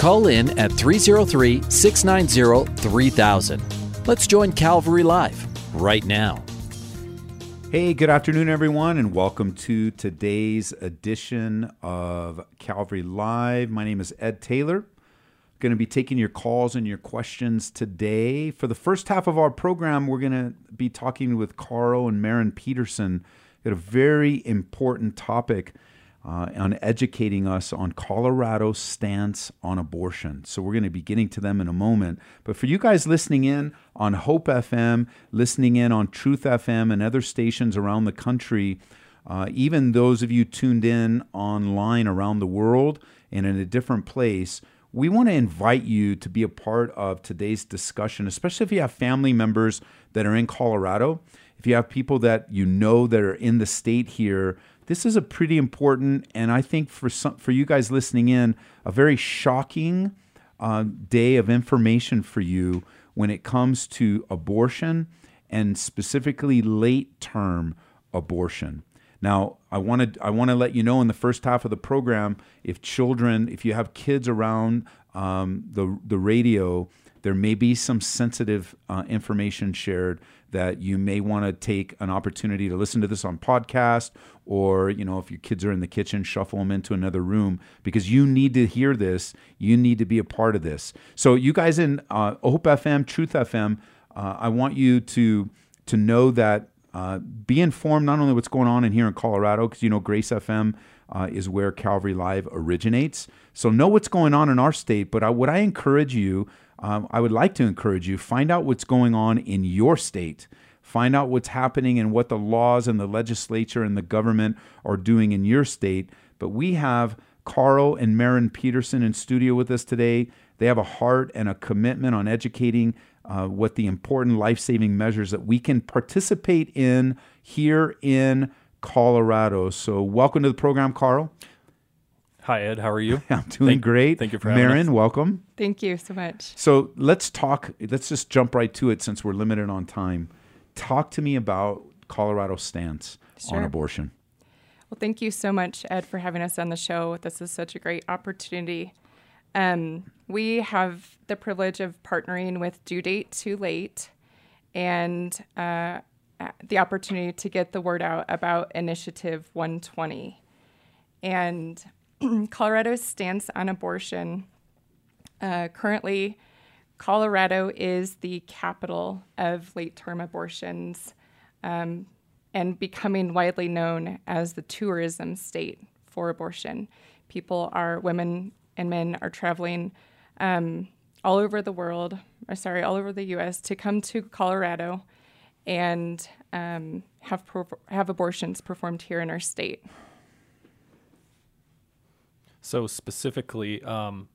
Call in at 303 690 3000. Let's join Calvary Live right now. Hey, good afternoon, everyone, and welcome to today's edition of Calvary Live. My name is Ed Taylor. I'm Going to be taking your calls and your questions today. For the first half of our program, we're going to be talking with Carl and Maren Peterson. Got a very important topic uh, on educating us on Colorado's stance on abortion. So we're going to be getting to them in a moment. But for you guys listening in on Hope FM, listening in on Truth FM, and other stations around the country, uh, even those of you tuned in online around the world and in a different place, we want to invite you to be a part of today's discussion, especially if you have family members that are in Colorado. If you have people that you know that are in the state here this is a pretty important, and I think for some, for you guys listening in, a very shocking uh, day of information for you when it comes to abortion and specifically late term abortion. Now, I want to I want to let you know in the first half of the program, if children, if you have kids around um, the the radio, there may be some sensitive uh, information shared that you may want to take an opportunity to listen to this on podcast or you know if your kids are in the kitchen shuffle them into another room because you need to hear this you need to be a part of this. So you guys in uh, hope fm truth fm uh, i want you to to know that uh, be informed not only what's going on in here in colorado because you know grace fm uh, is where calvary live originates. So know what's going on in our state but I, what i encourage you um, I would like to encourage you find out what's going on in your state. Find out what's happening and what the laws and the legislature and the government are doing in your state. But we have Carl and Maren Peterson in studio with us today. They have a heart and a commitment on educating uh, what the important life saving measures that we can participate in here in Colorado. So, welcome to the program, Carl. Hi, Ed. How are you? I'm doing thank, great. Thank you for having Maren, us. welcome. Thank you so much. So let's talk. Let's just jump right to it since we're limited on time. Talk to me about Colorado's stance sure. on abortion. Well, thank you so much, Ed, for having us on the show. This is such a great opportunity. Um, we have the privilege of partnering with Due Date Too Late and uh, the opportunity to get the word out about Initiative 120. And Colorado's stance on abortion. Uh, currently, Colorado is the capital of late term abortions um, and becoming widely known as the tourism state for abortion. People are, women and men are traveling um, all over the world, or sorry, all over the US to come to Colorado and um, have, have abortions performed here in our state. So specifically, um,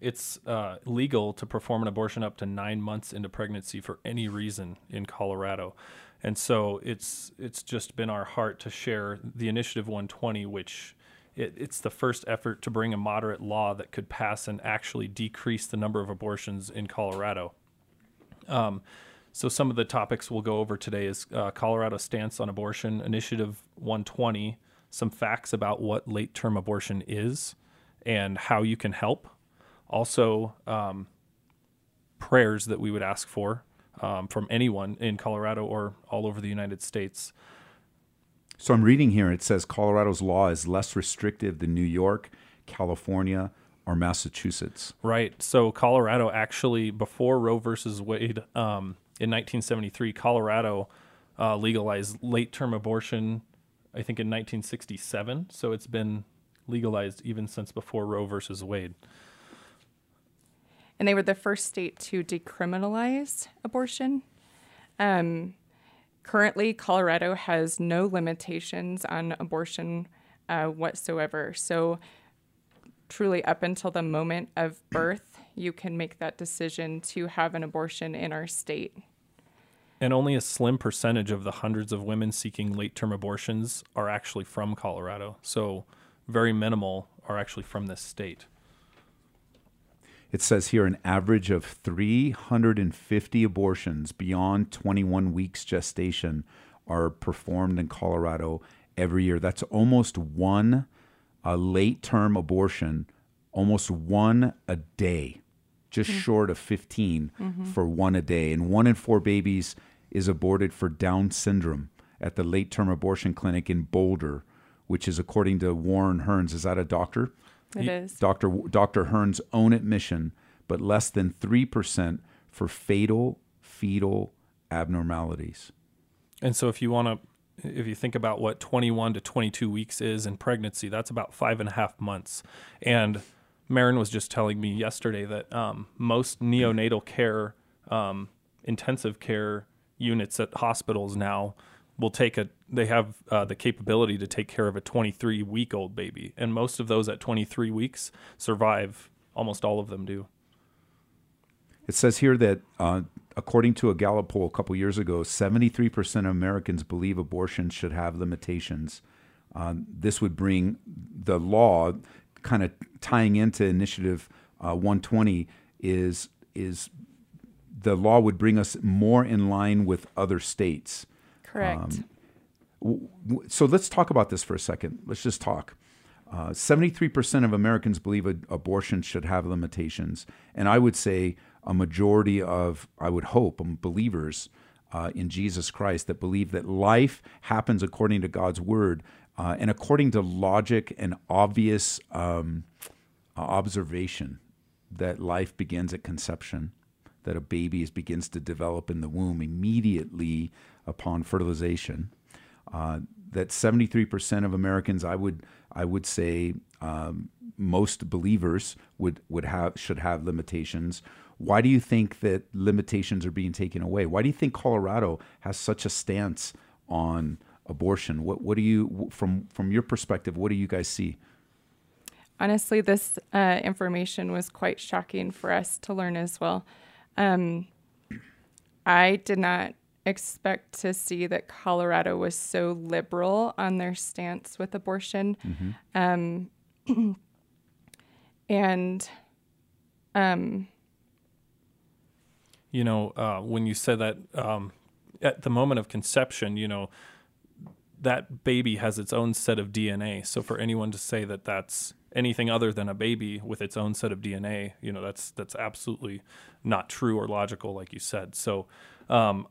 it's uh, legal to perform an abortion up to nine months into pregnancy for any reason in Colorado, and so it's it's just been our heart to share the Initiative 120, which it, it's the first effort to bring a moderate law that could pass and actually decrease the number of abortions in Colorado. Um, so some of the topics we'll go over today is uh, Colorado stance on abortion, Initiative 120 some facts about what late term abortion is and how you can help. Also, um, prayers that we would ask for um, from anyone in Colorado or all over the United States. So I'm reading here, it says Colorado's law is less restrictive than New York, California, or Massachusetts. Right. So Colorado actually, before Roe versus Wade um, in 1973, Colorado uh, legalized late term abortion I think in 1967. So it's been legalized even since before Roe versus Wade. And they were the first state to decriminalize abortion. Um, currently, Colorado has no limitations on abortion uh, whatsoever. So, truly, up until the moment of birth, you can make that decision to have an abortion in our state. And only a slim percentage of the hundreds of women seeking late term abortions are actually from Colorado. So, very minimal are actually from this state. It says here an average of 350 abortions beyond 21 weeks gestation are performed in Colorado every year. That's almost one a late term abortion, almost one a day, just mm-hmm. short of 15 mm-hmm. for one a day. And one in four babies is aborted for Down syndrome at the late term abortion clinic in Boulder, which is according to Warren Hern's. Is that a doctor? It he, is. Dr. Dr. Hern's own admission, but less than 3% for fatal fetal abnormalities. And so, if you want to if you think about what 21 to 22 weeks is in pregnancy, that's about five and a half months. And Marin was just telling me yesterday that um, most neonatal care, um, intensive care units at hospitals now will take a, they have uh, the capability to take care of a 23 week old baby. And most of those at 23 weeks survive. Almost all of them do. It says here that uh, according to a Gallup poll a couple years ago, 73% of Americans believe abortion should have limitations. Uh, this would bring the law, kind of tying into Initiative uh, 120, is is the law would bring us more in line with other states. Correct. Um, so let's talk about this for a second. Let's just talk. Uh, 73% of Americans believe a- abortion should have limitations. And I would say a majority of, I would hope, um, believers uh, in Jesus Christ that believe that life happens according to God's word uh, and according to logic and obvious um, observation that life begins at conception, that a baby is, begins to develop in the womb immediately upon fertilization. Uh, that 73% of Americans, I would, I would say, um, most believers would, would have should have limitations why do you think that limitations are being taken away? Why do you think Colorado has such a stance on abortion? What what do you from from your perspective? What do you guys see? Honestly, this uh, information was quite shocking for us to learn as well. Um, I did not expect to see that Colorado was so liberal on their stance with abortion. Mm-hmm. Um, and um, you know, uh, when you said that um, at the moment of conception, you know, that baby has its own set of DNA. So for anyone to say that that's anything other than a baby with its own set of DNA, you know, that's that's absolutely not true or logical, like you said. So um,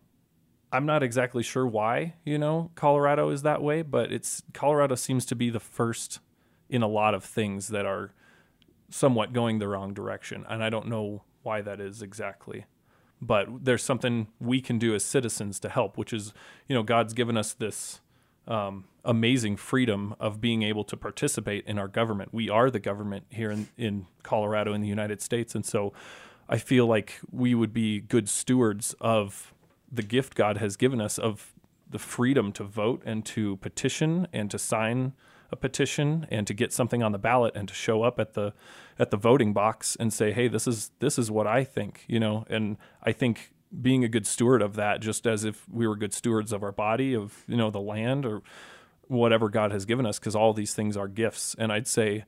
I'm not exactly sure why, you know, Colorado is that way, but it's Colorado seems to be the first in a lot of things that are somewhat going the wrong direction, and I don't know why that is exactly but there's something we can do as citizens to help, which is, you know, God's given us this um, amazing freedom of being able to participate in our government. We are the government here in, in Colorado in the United States. And so I feel like we would be good stewards of the gift God has given us of the freedom to vote and to petition and to sign a petition and to get something on the ballot and to show up at the at the voting box and say, "Hey, this is this is what I think," you know. And I think being a good steward of that, just as if we were good stewards of our body, of you know the land or whatever God has given us, because all these things are gifts. And I'd say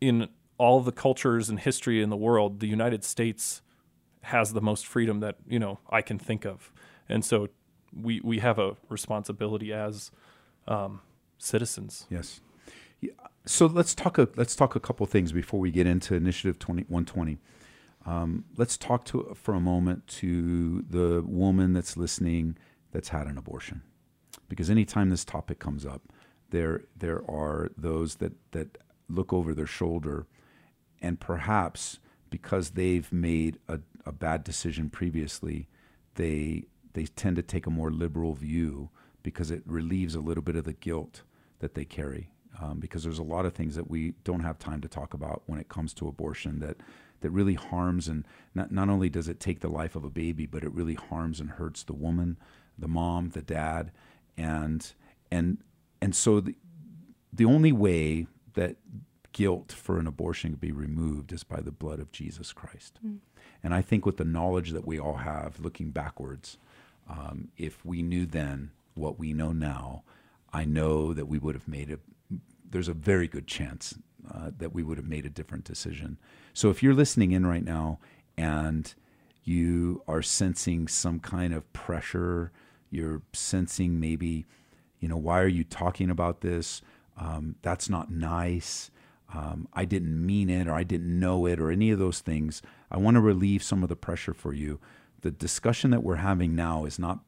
in all the cultures and history in the world, the United States has the most freedom that you know I can think of, and so we we have a responsibility as um, citizens. Yes. So let's talk a let's talk a couple things before we get into Initiative 20, 120. Um, let's talk to for a moment to the woman that's listening that's had an abortion, because anytime this topic comes up, there there are those that that look over their shoulder, and perhaps because they've made a, a bad decision previously, they they tend to take a more liberal view because it relieves a little bit of the guilt that they carry. Um, because there's a lot of things that we don't have time to talk about when it comes to abortion that that really harms and not not only does it take the life of a baby, but it really harms and hurts the woman, the mom, the dad, and and and so the the only way that guilt for an abortion can be removed is by the blood of Jesus Christ. Mm. And I think with the knowledge that we all have, looking backwards, um, if we knew then what we know now, I know that we would have made a. There's a very good chance uh, that we would have made a different decision. So if you're listening in right now and you are sensing some kind of pressure, you're sensing maybe, you know, why are you talking about this? Um, that's not nice. Um, I didn't mean it or I didn't know it or any of those things. I want to relieve some of the pressure for you. The discussion that we're having now is not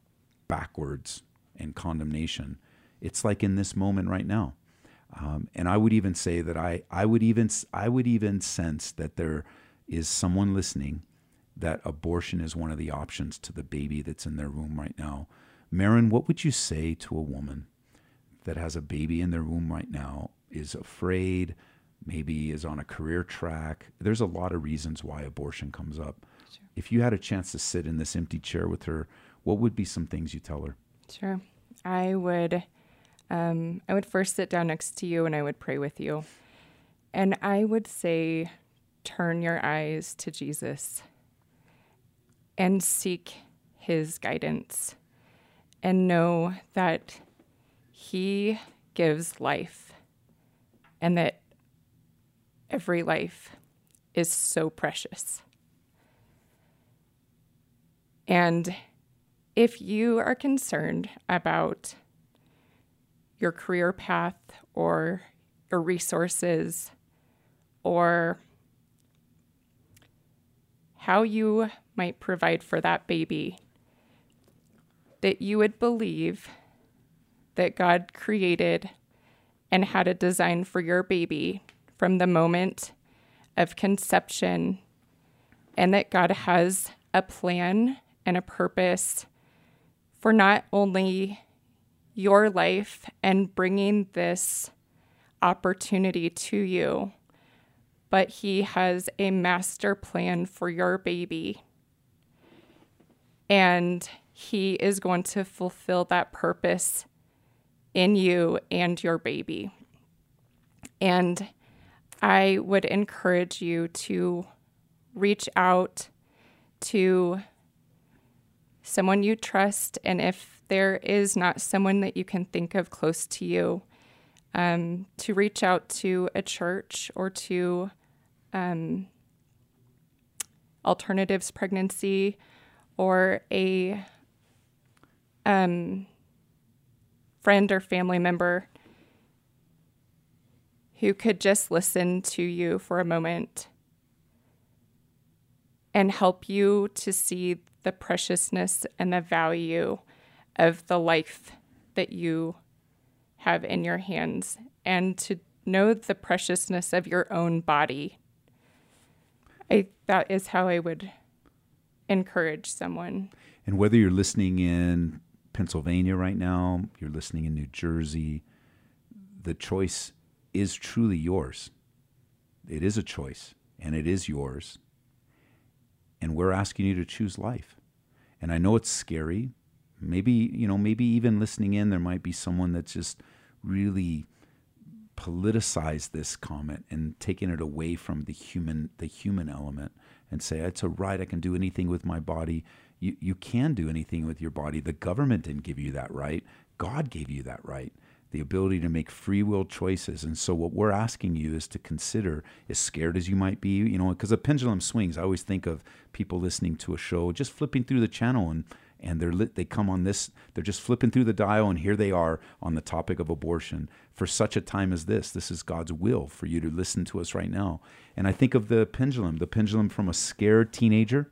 backwards and condemnation. It's like in this moment right now. Um, and I would even say that I, I would even I would even sense that there is someone listening that abortion is one of the options to the baby that's in their womb right now. Marin, what would you say to a woman that has a baby in their womb right now, is afraid, maybe is on a career track? There's a lot of reasons why abortion comes up. Sure. If you had a chance to sit in this empty chair with her, what would be some things you tell her? Sure. I would um, I would first sit down next to you and I would pray with you. And I would say, turn your eyes to Jesus and seek his guidance and know that he gives life and that every life is so precious. And if you are concerned about your career path or your resources or how you might provide for that baby, that you would believe that God created and had a design for your baby from the moment of conception, and that God has a plan and a purpose for not only your life and bringing this opportunity to you, but He has a master plan for your baby. And He is going to fulfill that purpose in you and your baby. And I would encourage you to reach out to someone you trust. And if there is not someone that you can think of close to you, um, to reach out to a church or to um, alternatives pregnancy or a um, friend or family member who could just listen to you for a moment and help you to see the preciousness and the value of the life that you have in your hands and to know the preciousness of your own body. I, that is how I would encourage someone. And whether you're listening in Pennsylvania right now, you're listening in New Jersey, the choice is truly yours. It is a choice, and it is yours. And we're asking you to choose life. And I know it's scary. Maybe, you know, maybe even listening in, there might be someone that's just really politicized this comment and taken it away from the human the human element and say it's a right I can do anything with my body. You you can do anything with your body. The government didn't give you that right. God gave you that right the ability to make free will choices. And so, what we're asking you is to consider, as scared as you might be, you know, because a pendulum swings. I always think of people listening to a show, just flipping through the channel and and they're lit, they come on this they're just flipping through the dial and here they are on the topic of abortion for such a time as this this is god's will for you to listen to us right now and i think of the pendulum the pendulum from a scared teenager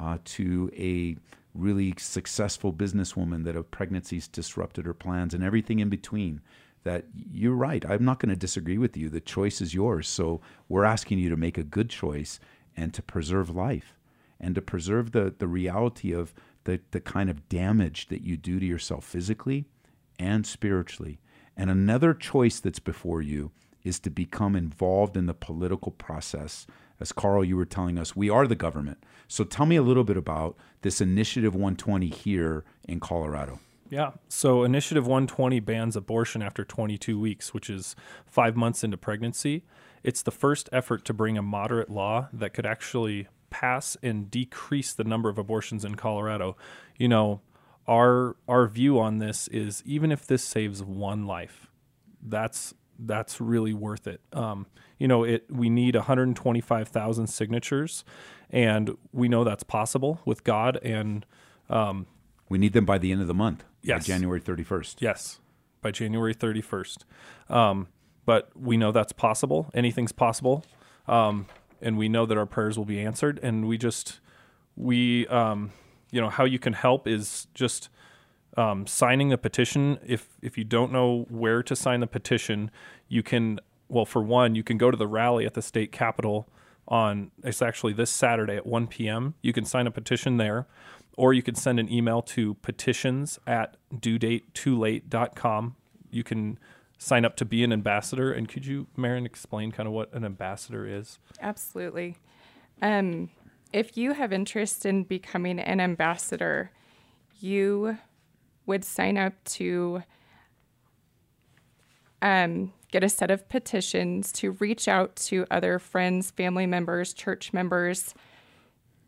uh, to a really successful businesswoman that a pregnancy's disrupted her plans and everything in between that you're right. I'm not going to disagree with you. The choice is yours. So we're asking you to make a good choice and to preserve life and to preserve the, the reality of the, the kind of damage that you do to yourself physically and spiritually. And another choice that's before you is to become involved in the political process as Carl, you were telling us, we are the government. So tell me a little bit about this Initiative 120 here in Colorado. Yeah. So Initiative 120 bans abortion after 22 weeks, which is five months into pregnancy. It's the first effort to bring a moderate law that could actually pass and decrease the number of abortions in Colorado. You know, our our view on this is even if this saves one life, that's that's really worth it. Um, you know, it we need 125,000 signatures, and we know that's possible with God. And um, We need them by the end of the month. Yes. By January 31st. yes, by January 31st. Um, but we know that's possible. Anything's possible, um, and we know that our prayers will be answered. And we just we um, you know how you can help is just um, signing the petition. If if you don't know where to sign the petition, you can. Well, for one, you can go to the rally at the state capitol on. It's actually this Saturday at 1 p.m. You can sign a petition there, or you can send an email to petitions at duedatetoolate.com. You can sign up to be an ambassador. And could you, Marin, explain kind of what an ambassador is? Absolutely. Um, if you have interest in becoming an ambassador, you would sign up to um, get a set of petitions to reach out to other friends, family members, church members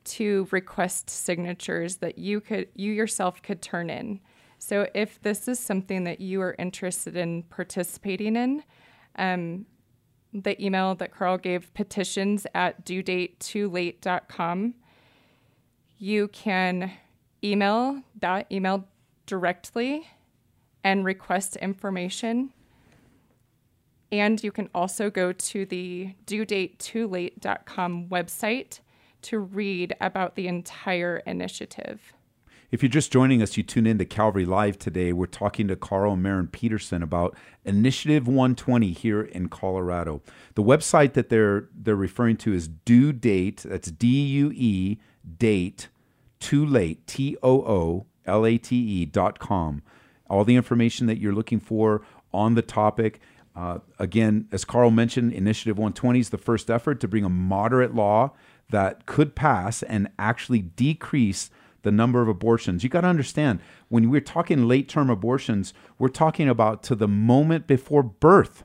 to request signatures that you could you yourself could turn in. So if this is something that you are interested in participating in, um, the email that Carl gave, petitions at duedatetoolate.com. You can email that email directly and request information. And you can also go to the duedatetoolate.com website to read about the entire initiative. If you're just joining us, you tune in to Calvary Live today. We're talking to Carl Marin Peterson about Initiative 120 here in Colorado. The website that they're they're referring to is due date. That's D U E date too late T O O L A T E dot com. All the information that you're looking for on the topic. Uh, again, as Carl mentioned, Initiative 120 is the first effort to bring a moderate law that could pass and actually decrease the number of abortions. You got to understand when we're talking late term abortions, we're talking about to the moment before birth.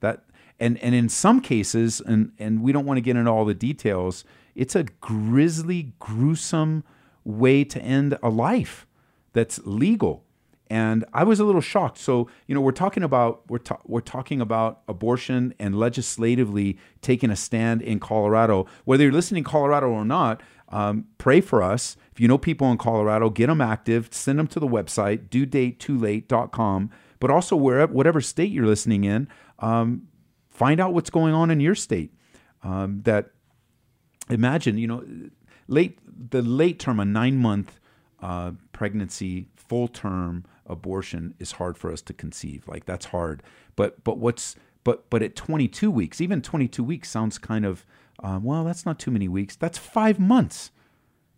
That and and in some cases, and and we don't want to get into all the details. It's a grisly, gruesome way to end a life that's legal. And I was a little shocked. So you know, we're talking about we're ta- we're talking about abortion and legislatively taking a stand in Colorado. Whether you're listening in Colorado or not, um, pray for us. If you know people in Colorado, get them active. Send them to the website duedatetoolate.com. But also wherever whatever state you're listening in, um, find out what's going on in your state. Um, that imagine you know late the late term a nine month uh, pregnancy full term abortion is hard for us to conceive. Like that's hard. But but what's but but at 22 weeks even 22 weeks sounds kind of uh, well that's not too many weeks. That's five months.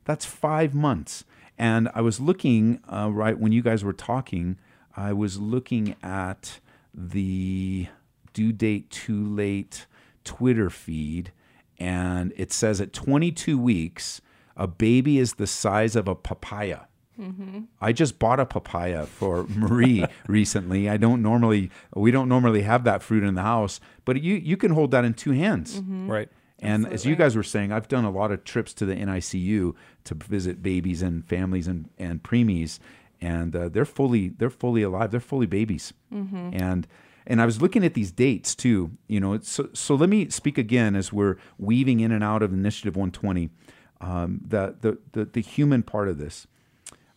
That's five months. And i was looking uh, right when you guys were talking i was looking at the due date too late twitter feed and it says at 22 weeks a baby is the size of a papaya I just bought a papaya for Marie recently. I don't normally, we don't normally have that fruit in the house, but you you can hold that in two hands. Right. And as you guys were saying, I've done a lot of trips to the NICU to visit babies and families and and preemies, and uh, they're fully they're fully alive. They're fully babies. And and I was looking at these dates too. You know, so so let me speak again as we're weaving in and out of Initiative 120. Um, the, the the the human part of this.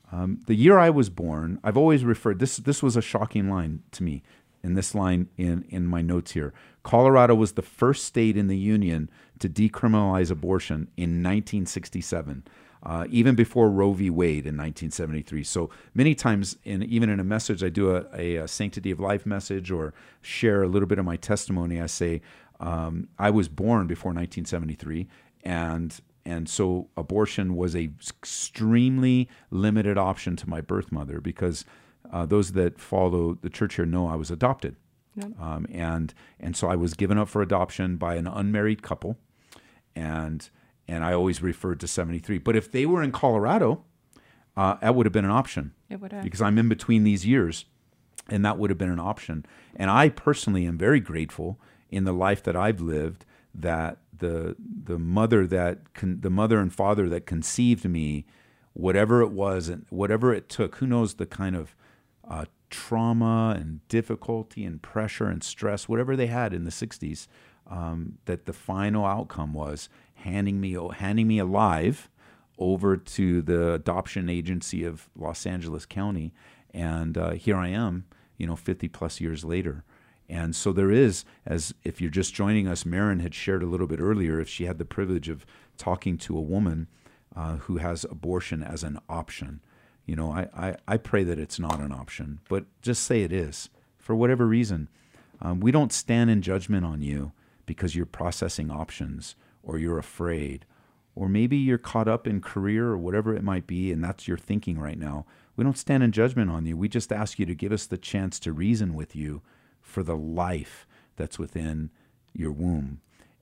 Um, the year I was born, I've always referred this. This was a shocking line to me. In this line in in my notes here, Colorado was the first state in the union to decriminalize abortion in 1967, uh, even before Roe v. Wade in 1973. So many times, in even in a message, I do a, a, a sanctity of life message or share a little bit of my testimony. I say um, I was born before 1973, and and so abortion was a extremely limited option to my birth mother because uh, those that follow the church here know I was adopted, um, and and so I was given up for adoption by an unmarried couple, and and I always referred to seventy three. But if they were in Colorado, uh, that would have been an option. It would have. Because I'm in between these years, and that would have been an option. And I personally am very grateful in the life that I've lived that the the mother that con, the mother and father that conceived me, whatever it was and whatever it took, who knows the kind of uh, trauma and difficulty and pressure and stress, whatever they had in the '60s, um, that the final outcome was handing me handing me alive over to the adoption agency of Los Angeles County, and uh, here I am, you know, 50 plus years later. And so there is, as if you're just joining us, Marin had shared a little bit earlier, if she had the privilege of talking to a woman uh, who has abortion as an option. You know, I, I, I, pray that it's not an option, but just say it is for whatever reason. Um, we don't stand in judgment on you because you're processing options or you're afraid or maybe you're caught up in career or whatever it might be, and that's your thinking right now. We don't stand in judgment on you. We just ask you to give us the chance to reason with you for the life that's within your womb.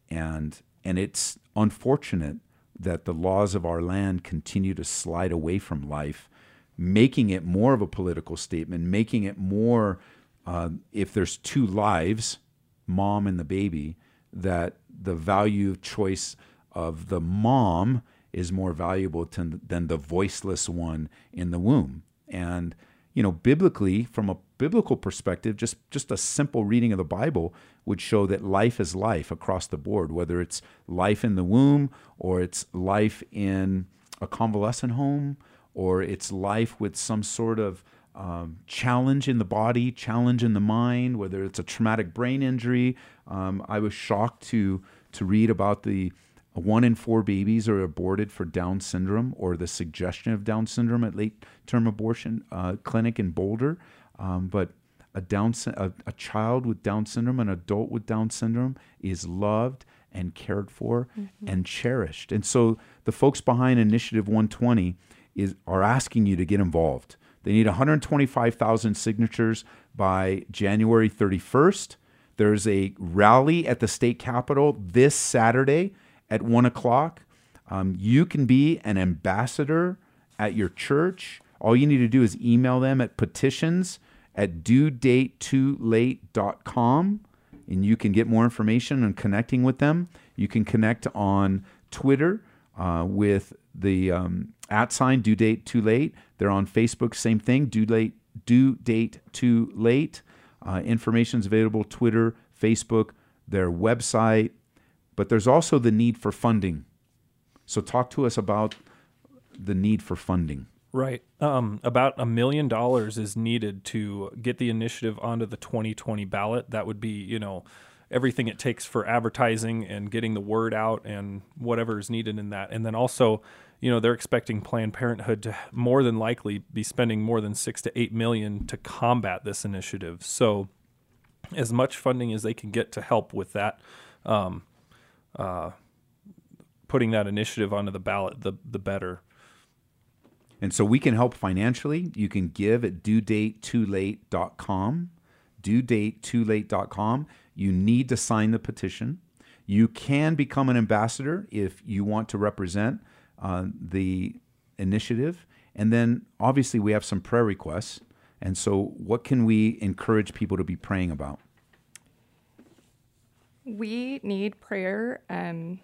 And and it's unfortunate that the laws of our land continue to slide away from life, making it more of a political statement, making it more uh, if there's two lives, mom and the baby, that the value of choice of the mom is more valuable to, than the voiceless one in the womb. And you know, biblically, from a biblical perspective, just just a simple reading of the Bible would show that life is life across the board, whether it's life in the womb or it's life in a convalescent home or it's life with some sort of um, challenge in the body, challenge in the mind, whether it's a traumatic brain injury. Um, I was shocked to to read about the one in four babies are aborted for Down syndrome or the suggestion of Down syndrome at late term abortion uh, clinic in Boulder. Um, but a Down a, a, child with Down syndrome, an adult with Down syndrome, is loved and cared for mm-hmm. and cherished. And so the folks behind Initiative 120 is are asking you to get involved. They need 125,000 signatures by January 31st. There's a rally at the state capitol this Saturday at one o'clock. Um, you can be an ambassador at your church. All you need to do is email them at petitions at duedatetoolate.com and you can get more information and connecting with them. You can connect on Twitter uh, with the um, at sign due date too late. They're on Facebook, same thing, due late, due date too late. Uh, information's available Twitter, Facebook, their website, but there's also the need for funding. So, talk to us about the need for funding. Right. Um, about a million dollars is needed to get the initiative onto the 2020 ballot. That would be, you know, everything it takes for advertising and getting the word out and whatever is needed in that. And then also, you know, they're expecting Planned Parenthood to more than likely be spending more than six to eight million to combat this initiative. So, as much funding as they can get to help with that. Um, uh, putting that initiative onto the ballot, the the better. And so we can help financially. You can give at duedatetoolate.com. Duedatetoolate.com. You need to sign the petition. You can become an ambassador if you want to represent uh, the initiative. And then obviously we have some prayer requests. And so, what can we encourage people to be praying about? we need prayer. Um,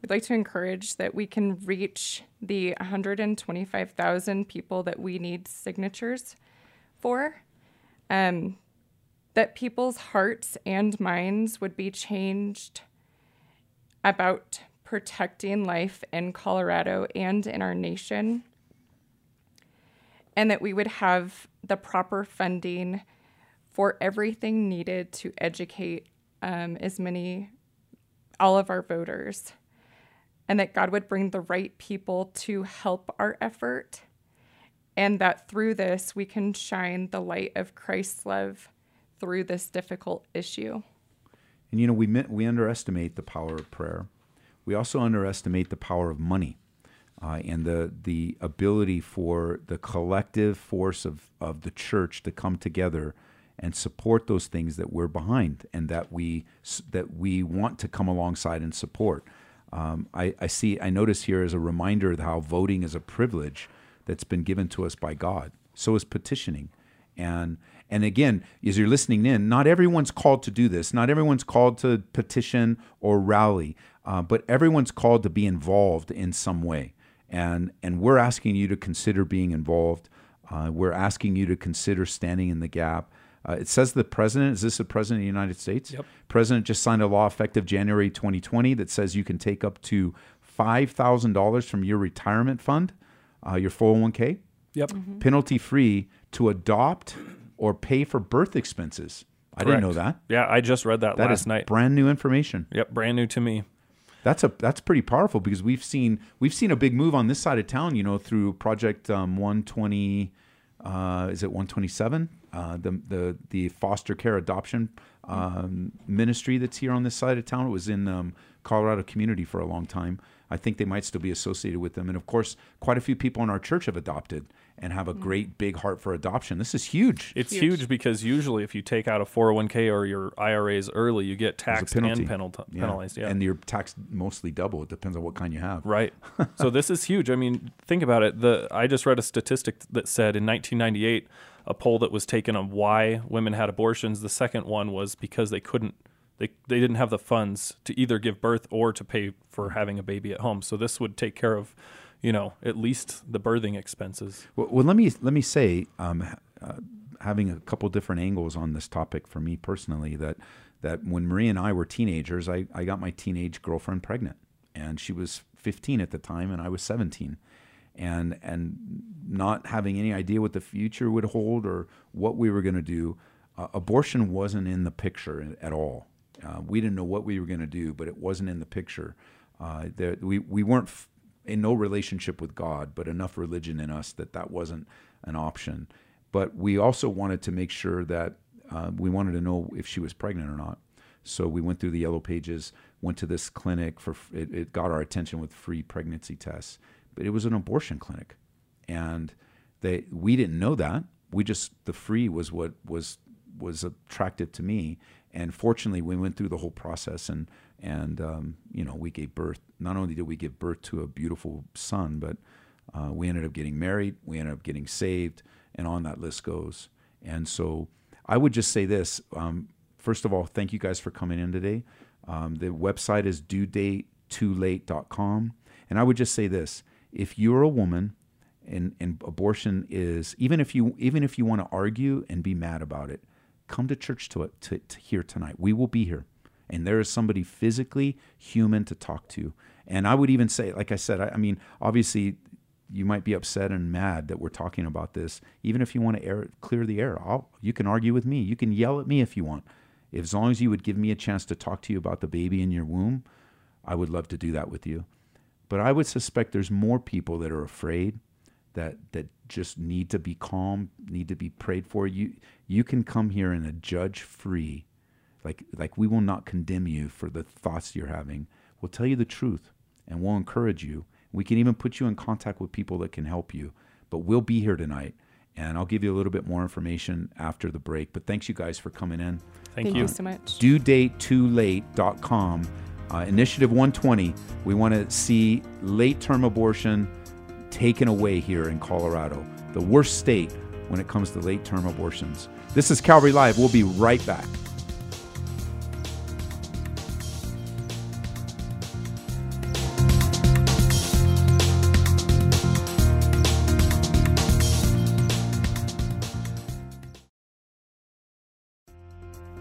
we'd like to encourage that we can reach the 125,000 people that we need signatures for. Um, that people's hearts and minds would be changed about protecting life in Colorado and in our nation, and that we would have the proper funding for everything needed to educate um, as many, all of our voters, and that God would bring the right people to help our effort, and that through this we can shine the light of Christ's love through this difficult issue. And you know, we we underestimate the power of prayer. We also underestimate the power of money. Uh, and the the ability for the collective force of, of the church to come together and support those things that we're behind and that we that we want to come alongside and support. Um, I, I, see. I notice here as a reminder how voting is a privilege that's been given to us by God. So is petitioning. And and again, as you're listening in, not everyone's called to do this. Not everyone's called to petition or rally, uh, but everyone's called to be involved in some way. And and we're asking you to consider being involved. Uh, we're asking you to consider standing in the gap. Uh, it says the president, is this the president of the United States? Yep. President just signed a law effective January 2020 that says you can take up to $5,000 from your retirement fund, uh, your 401k, Yep. penalty free to adopt or pay for birth expenses. I didn't know that. Yeah, I just read that, That last is night. brand new information. Yep, brand new to me. That's a that's pretty powerful because we've seen we've seen a big move on this side of town. You know, through Project um, 120. Uh, is it 127? Uh, the the the foster care adoption um, ministry that's here on this side of town. It was in um, Colorado community for a long time. I think they might still be associated with them. And of course, quite a few people in our church have adopted and have a great big heart for adoption. This is huge. It's Huge. huge. because usually if you take out a 401k or your IRAs early, you get There's taxed penalty. and penalti- Yeah. penalized. Yeah. And you're taxed mostly double. It depends on what kind you have. Right. so this is huge. I mean, think about it. The I just read a statistic that said in 1998, a poll that was taken on why women had abortions. The second one was because they couldn't. They, they didn't have the funds to either give birth or to pay for having a baby at home. So this would take care of, you know, at least the birthing expenses. Well, well let me let me say, um, uh, having a couple different angles on this topic for me personally, that that when Marie and I were teenagers, I, I got my teenage girlfriend pregnant, and she was 15 at the time, and I was 17, and and not having any idea what the future would hold or what we were going to do, uh, abortion wasn't in the picture at all. Uh, we didn't know what we were going to do, but it wasn't in the picture. Uh, there, we we weren't f- in no relationship with God, but enough religion in us that that wasn't an option. But we also wanted to make sure that uh, we wanted to know if she was pregnant or not. So we went through the yellow pages, went to this clinic for it, it got our attention with free pregnancy tests, but it was an abortion clinic, and they we didn't know that. We just the free was what was was attractive to me, and fortunately we went through the whole process and and um, you know we gave birth. Not only did we give birth to a beautiful son, but uh, we ended up getting married. We ended up getting saved, and on that list goes. And so I would just say this. Um, first of all, thank you guys for coming in today. Um, the website is duedatetoolate.com. And I would just say this if you're a woman and, and abortion is, even if you, even if you want to argue and be mad about it, come to church to, to, to here tonight. We will be here. And there is somebody physically human to talk to. And I would even say, like I said, I, I mean, obviously you might be upset and mad that we're talking about this. Even if you want to air, clear the air, I'll, you can argue with me. You can yell at me if you want. As long as you would give me a chance to talk to you about the baby in your womb, I would love to do that with you. But I would suspect there's more people that are afraid that that just need to be calm, need to be prayed for. You you can come here in a judge free, like like we will not condemn you for the thoughts you're having. We'll tell you the truth and we'll encourage you. We can even put you in contact with people that can help you. But we'll be here tonight, and I'll give you a little bit more information after the break. But thanks you guys for coming in. Thank, Thank you. you so much. Due date too late.com. Uh, Initiative 120. We want to see late term abortion taken away here in Colorado, the worst state when it comes to late term abortions. This is Calvary Live. We'll be right back.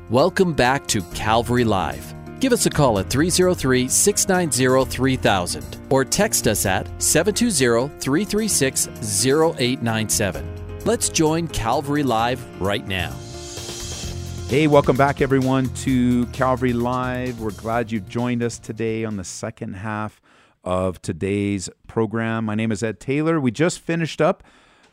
Welcome back to Calvary Live. Give us a call at 303 690 3000 or text us at 720 336 0897. Let's join Calvary Live right now. Hey, welcome back, everyone, to Calvary Live. We're glad you've joined us today on the second half of today's program. My name is Ed Taylor. We just finished up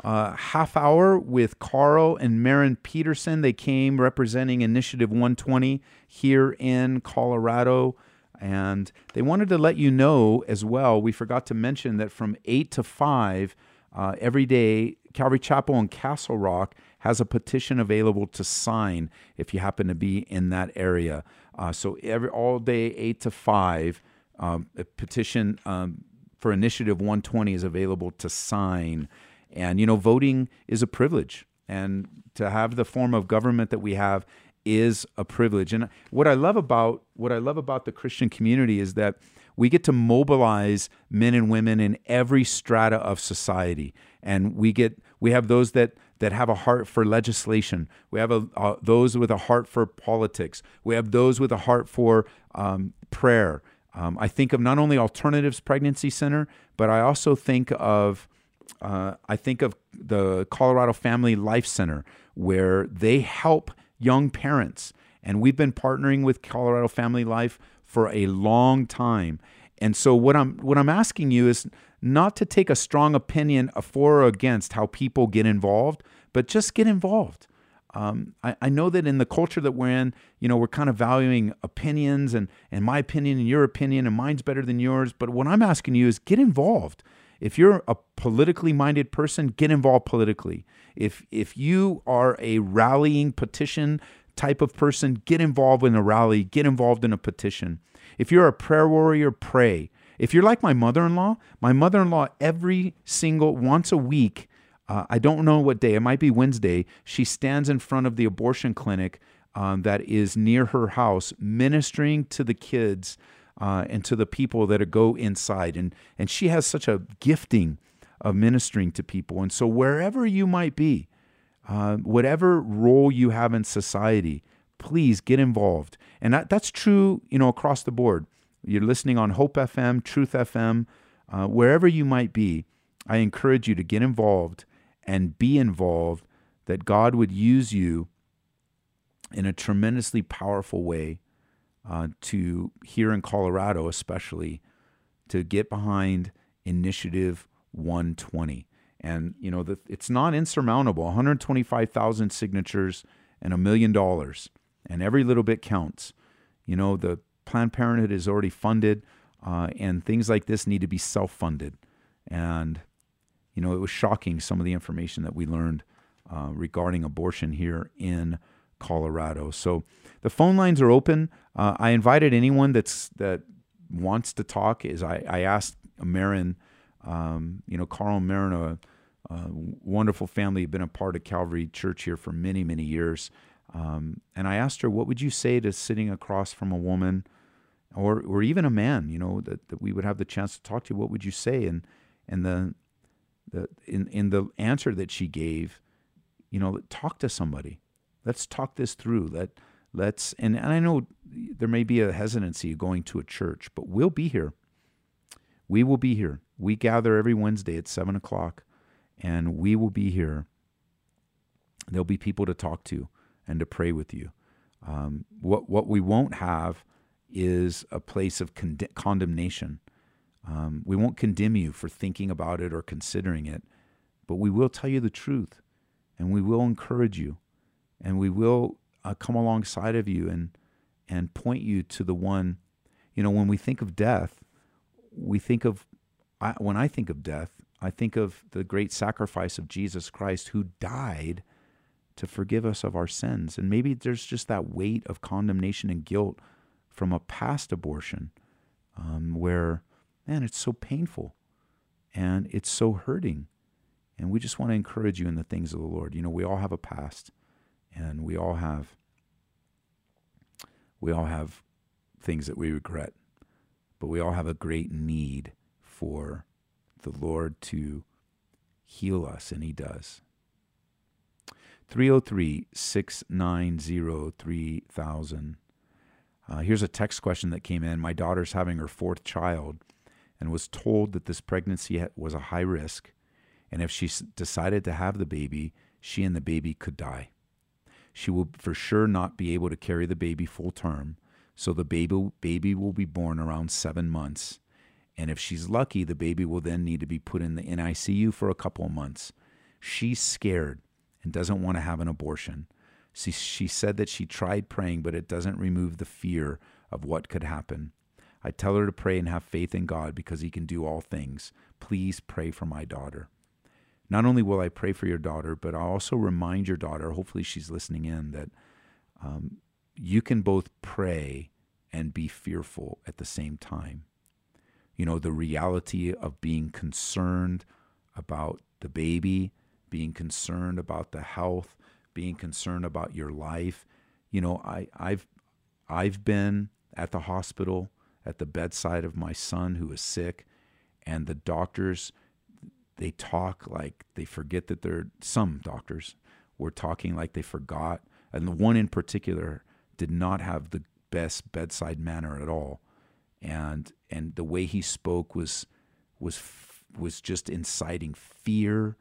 a half hour with Carl and Marin Peterson. They came representing Initiative 120 here in Colorado. And they wanted to let you know as well. We forgot to mention that from 8 to 5 uh, every day, Calvary Chapel in Castle Rock has a petition available to sign if you happen to be in that area. Uh, so every all day, 8 to 5, um, a petition um, for Initiative 120 is available to sign. And, you know, voting is a privilege. And to have the form of government that we have is a privilege. And what I love about what I love about the Christian community is that we get to mobilize men and women in every strata of society. And we get we have those that that have a heart for legislation. We have a, uh, those with a heart for politics. We have those with a heart for um, prayer. Um, I think of not only Alternatives Pregnancy Center, but I also think of uh, I think of the Colorado Family Life Center, where they help young parents. And we've been partnering with Colorado Family Life for a long time. And so what I'm what I'm asking you is not to take a strong opinion for or against how people get involved, but just get involved. Um, I, I, know that in the culture that we're in, you know, we're kind of valuing opinions and, and my opinion and your opinion and mine's better than yours. But what I'm asking you is get involved. If you're a politically minded person, get involved politically. If if you are a rallying petition type of person, get involved in a rally, get involved in a petition. If you're a prayer warrior, pray. If you're like my mother-in-law, my mother-in-law every single once a week, uh, I don't know what day, it might be Wednesday, she stands in front of the abortion clinic um, that is near her house, ministering to the kids uh, and to the people that go inside. And, and she has such a gifting of ministering to people. And so, wherever you might be, uh, whatever role you have in society, please get involved. And that, that's true, you know, across the board. You're listening on Hope FM, Truth FM, uh, wherever you might be. I encourage you to get involved and be involved. That God would use you in a tremendously powerful way uh, to here in Colorado, especially, to get behind Initiative 120. And you know, the, it's not insurmountable. 125,000 signatures and a million dollars, and every little bit counts. You know, the Planned Parenthood is already funded, uh, and things like this need to be self-funded. And you know, it was shocking some of the information that we learned uh, regarding abortion here in Colorado. So the phone lines are open. Uh, I invited anyone that's that wants to talk. Is I, I asked Marin, um, you know, Carl Marin, a, a, wonderful family, had been a part of Calvary Church here for many many years. Um, and I asked her, what would you say to sitting across from a woman, or or even a man, you know, that, that we would have the chance to talk to? What would you say? And and the the in in the answer that she gave, you know, talk to somebody. Let's talk this through. Let let's and, and I know there may be a hesitancy going to a church, but we'll be here. We will be here. We gather every Wednesday at seven o'clock, and we will be here. There'll be people to talk to and to pray with you. Um, what what we won't have is a place of con- condemnation. Um, we won't condemn you for thinking about it or considering it, but we will tell you the truth, and we will encourage you and we will uh, come alongside of you and and point you to the one. You know, when we think of death, we think of I, when I think of death, I think of the great sacrifice of Jesus Christ who died to forgive us of our sins. And maybe there's just that weight of condemnation and guilt from a past abortion um, where, man, it's so painful and it's so hurting. And we just want to encourage you in the things of the Lord. You know, we all have a past and we all have we all have things that we regret but we all have a great need for the lord to heal us and he does. 303-690-3000 uh, here's a text question that came in. My daughter's having her fourth child and was told that this pregnancy was a high risk and if she decided to have the baby she and the baby could die she will for sure not be able to carry the baby full term. So the baby baby will be born around seven months. And if she's lucky, the baby will then need to be put in the NICU for a couple of months. She's scared and doesn't want to have an abortion. She, she said that she tried praying, but it doesn't remove the fear of what could happen. I tell her to pray and have faith in God because He can do all things. Please pray for my daughter. Not only will I pray for your daughter, but I'll also remind your daughter, hopefully she's listening in, that um, you can both pray and be fearful at the same time. You know, the reality of being concerned about the baby, being concerned about the health, being concerned about your life. You know, I, I've I've been at the hospital at the bedside of my son who is sick, and the doctors they talk like they forget that they're some doctors were talking like they forgot, and the one in particular did not have the best bedside manner at all, and and the way he spoke was was was just inciting fear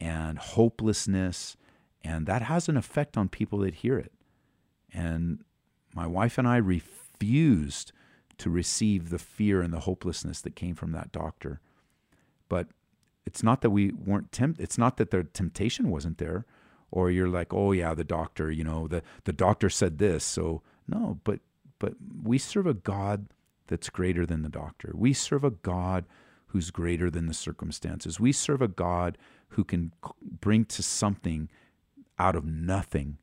and hopelessness, and that has an effect on people that hear it. And my wife and I refused to receive the fear and the hopelessness that came from that doctor. But it's not that we weren't tempted. It's not that the temptation wasn't there, or you're like, oh yeah, the doctor, you know, the the doctor said this. So no, but but we serve a God that's greater than the doctor. We serve a God who's greater than the circumstances. We serve a God who can bring to something out of nothing.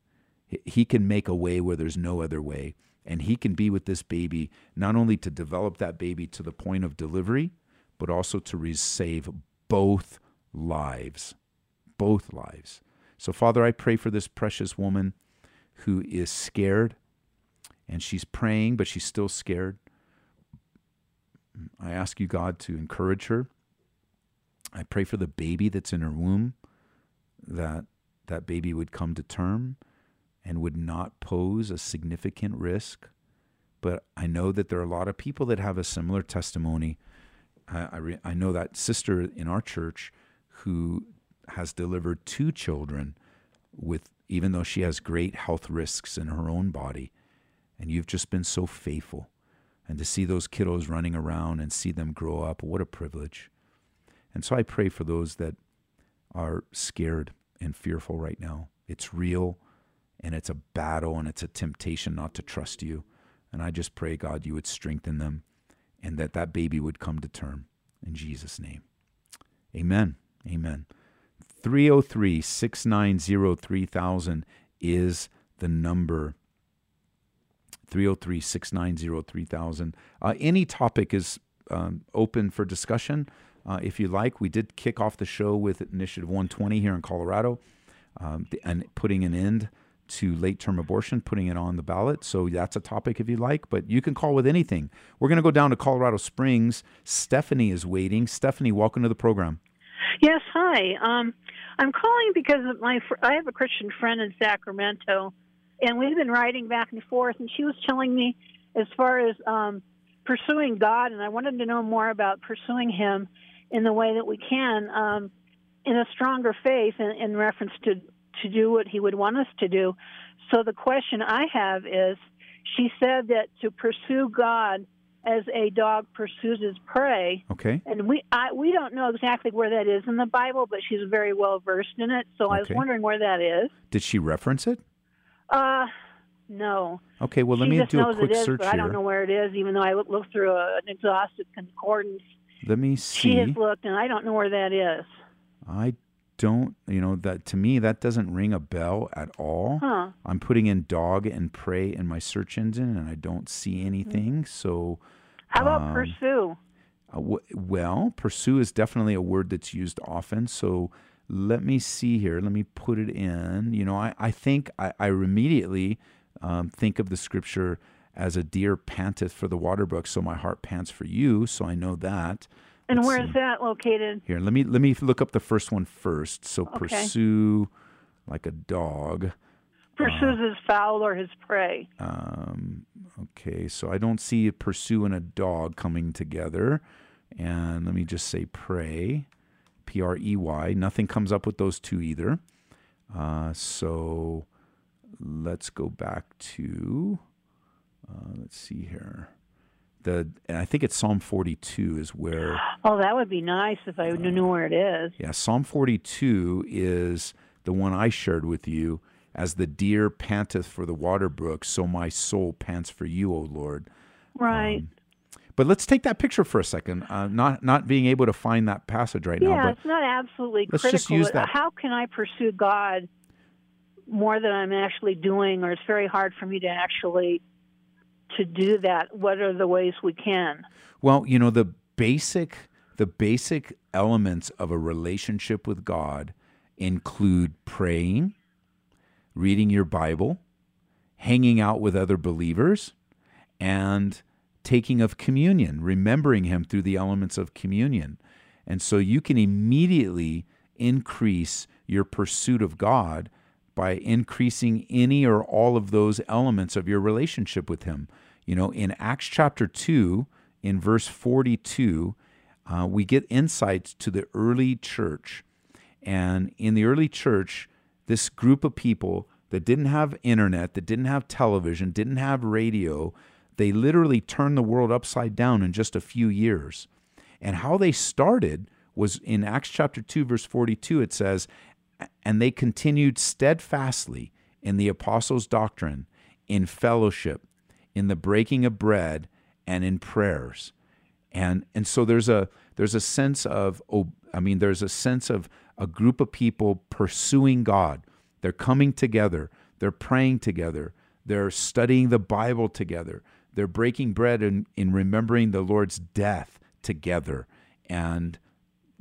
He can make a way where there's no other way. And he can be with this baby, not only to develop that baby to the point of delivery, but also to save both lives. Both lives. So, Father, I pray for this precious woman who is scared and she's praying, but she's still scared. I ask you, God, to encourage her. I pray for the baby that's in her womb that that baby would come to term and would not pose a significant risk. But I know that there are a lot of people that have a similar testimony. I, I, re, I know that sister in our church who has delivered two children with even though she has great health risks in her own body and you've just been so faithful and to see those kiddos running around and see them grow up, what a privilege. And so I pray for those that are scared and fearful right now. It's real and it's a battle and it's a temptation not to trust you. And I just pray, God, you would strengthen them and that that baby would come to term in Jesus' name. Amen. Amen. 303 690 3000 is the number 303 690 3000. Uh, any topic is um, open for discussion uh, if you like. We did kick off the show with Initiative 120 here in Colorado um, and putting an end to late term abortion, putting it on the ballot. So that's a topic if you like, but you can call with anything. We're going to go down to Colorado Springs. Stephanie is waiting. Stephanie, welcome to the program. Yes, hi. Um, I'm calling because my I have a Christian friend in Sacramento and we've been writing back and forth. And she was telling me as far as um, pursuing God, and I wanted to know more about pursuing Him in the way that we can um, in a stronger faith in, in reference to to do what He would want us to do. So the question I have is, she said that to pursue God as a dog pursues his prey. Okay. And we I, we don't know exactly where that is in the Bible, but she's very well versed in it. So okay. I was wondering where that is. Did she reference it? Uh, no. Okay, well, let she me do a quick is, search but here. I don't know where it is, even though I looked through a, an exhaustive concordance. Let me see. She has looked, and I don't know where that is. I don't, you know, that to me that doesn't ring a bell at all. Huh. I'm putting in dog and prey in my search engine, and I don't see anything. So, how about um, pursue? Uh, w- well, pursue is definitely a word that's used often. So let me see here. Let me put it in. You know, I, I think I, I immediately um, think of the scripture as a deer panteth for the water brook, so my heart pants for you. So I know that. And Let's where see. is that located? Here, let me let me look up the first one first. So Okay. pursue like a dog. Pursues his fowl or his prey. Um, okay, so I don't see a pursue and a dog coming together. And let me just say prey, P R E Y. Nothing comes up with those two either. Uh, so let's go back to, uh, let's see here. The, and I think it's Psalm 42 is where, Oh, that would be nice if I knew where it is. yeah, Psalm 42 is the one I shared with you. As the deer panteth for the water brook, so my soul pants for you, O Lord. Right. Um, But let's take that picture for a second. Uh, not not being able to find that passage right yeah, now, but it's not absolutely let's critical. just use that. How can I pursue God more than I'm actually doing, or it's very hard for me to actually to do that? What are the ways we can? well, you know the basic the basic elements of a relationship with God include praying, reading your Bible, hanging out with other believers, and taking of communion, remembering Him through the elements of communion. And so you can immediately increase your pursuit of God by increasing any or all of those elements of your relationship with Him. You know, in Acts chapter 2, in verse 42, uh, we get insights to the early church. And in the early church, this group of people that didn't have internet, that didn't have television, didn't have radio, they literally turned the world upside down in just a few years. And how they started was in Acts chapter 2, verse 42, it says, And they continued steadfastly in the apostles' doctrine, in fellowship, in the breaking of bread, and in prayers. And, and so there's a there's a sense of I mean there's a sense of a group of people pursuing God. They're coming together. They're praying together. They're studying the Bible together. They're breaking bread and in remembering the Lord's death together. And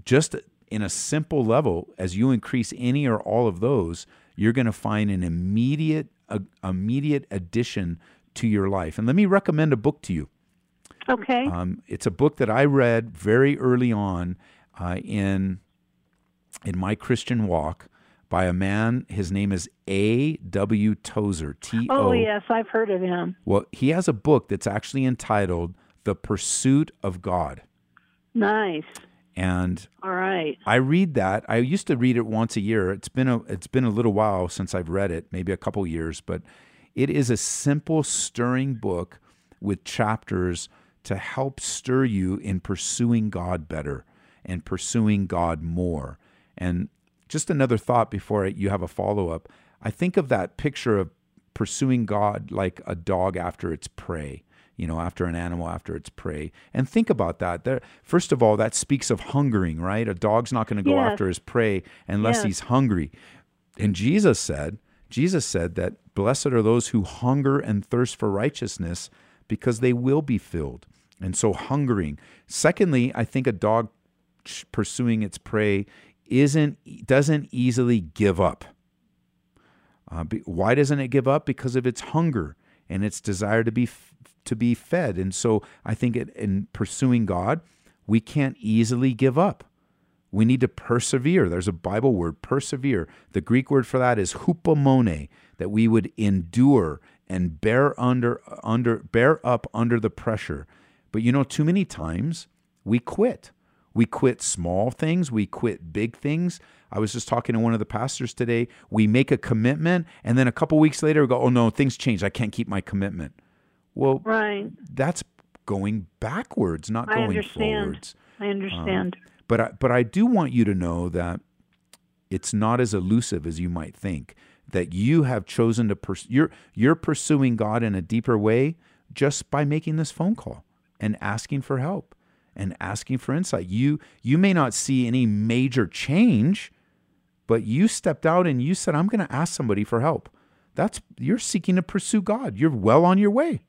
just in a simple level, as you increase any or all of those, you're going to find an immediate, a, immediate addition to your life. And let me recommend a book to you. Okay. Um, it's a book that I read very early on uh, in in my Christian walk by a man. His name is A. W. Tozer. T. O. Oh yes, I've heard of him. Well, he has a book that's actually entitled "The Pursuit of God." Nice. And all right, I read that. I used to read it once a year. It's been a it's been a little while since I've read it, maybe a couple years, but it is a simple, stirring book with chapters to help stir you in pursuing God better and pursuing God more. And just another thought before you have a follow up. I think of that picture of pursuing God like a dog after its prey you know, after an animal after its prey. And think about that. There, first of all, that speaks of hungering, right? A dog's not going to go Yes. after his prey unless Yes. he's hungry. And Jesus said, Jesus said that blessed are those who hunger and thirst for righteousness because they will be filled. And so hungering. Secondly, I think a dog pursuing its prey isn't doesn't easily give up. Uh, be, why doesn't it give up? Because of its hunger and its desire to be to be fed. And so I think it, in pursuing God, we can't easily give up. We need to persevere. There's a Bible word, persevere. The Greek word for that is hupomone, that we would endure and bear under under bear up under the pressure. But you know, too many times we quit. We quit small things, we quit big things. I was just talking to one of the pastors today. We make a commitment and then a couple weeks later we go, "Oh no, things changed. I can't keep my commitment." Well, right. that's going backwards, not I going understand. forwards. I understand. Um, but I, but I do want you to know that it's not as elusive as you might think. That you have chosen to pers- you're you're pursuing God in a deeper way just by making this phone call and asking for help and asking for insight. You you may not see any major change, but you stepped out and you said, "I'm going to ask somebody for help." That's you're seeking to pursue God. You're well on your way.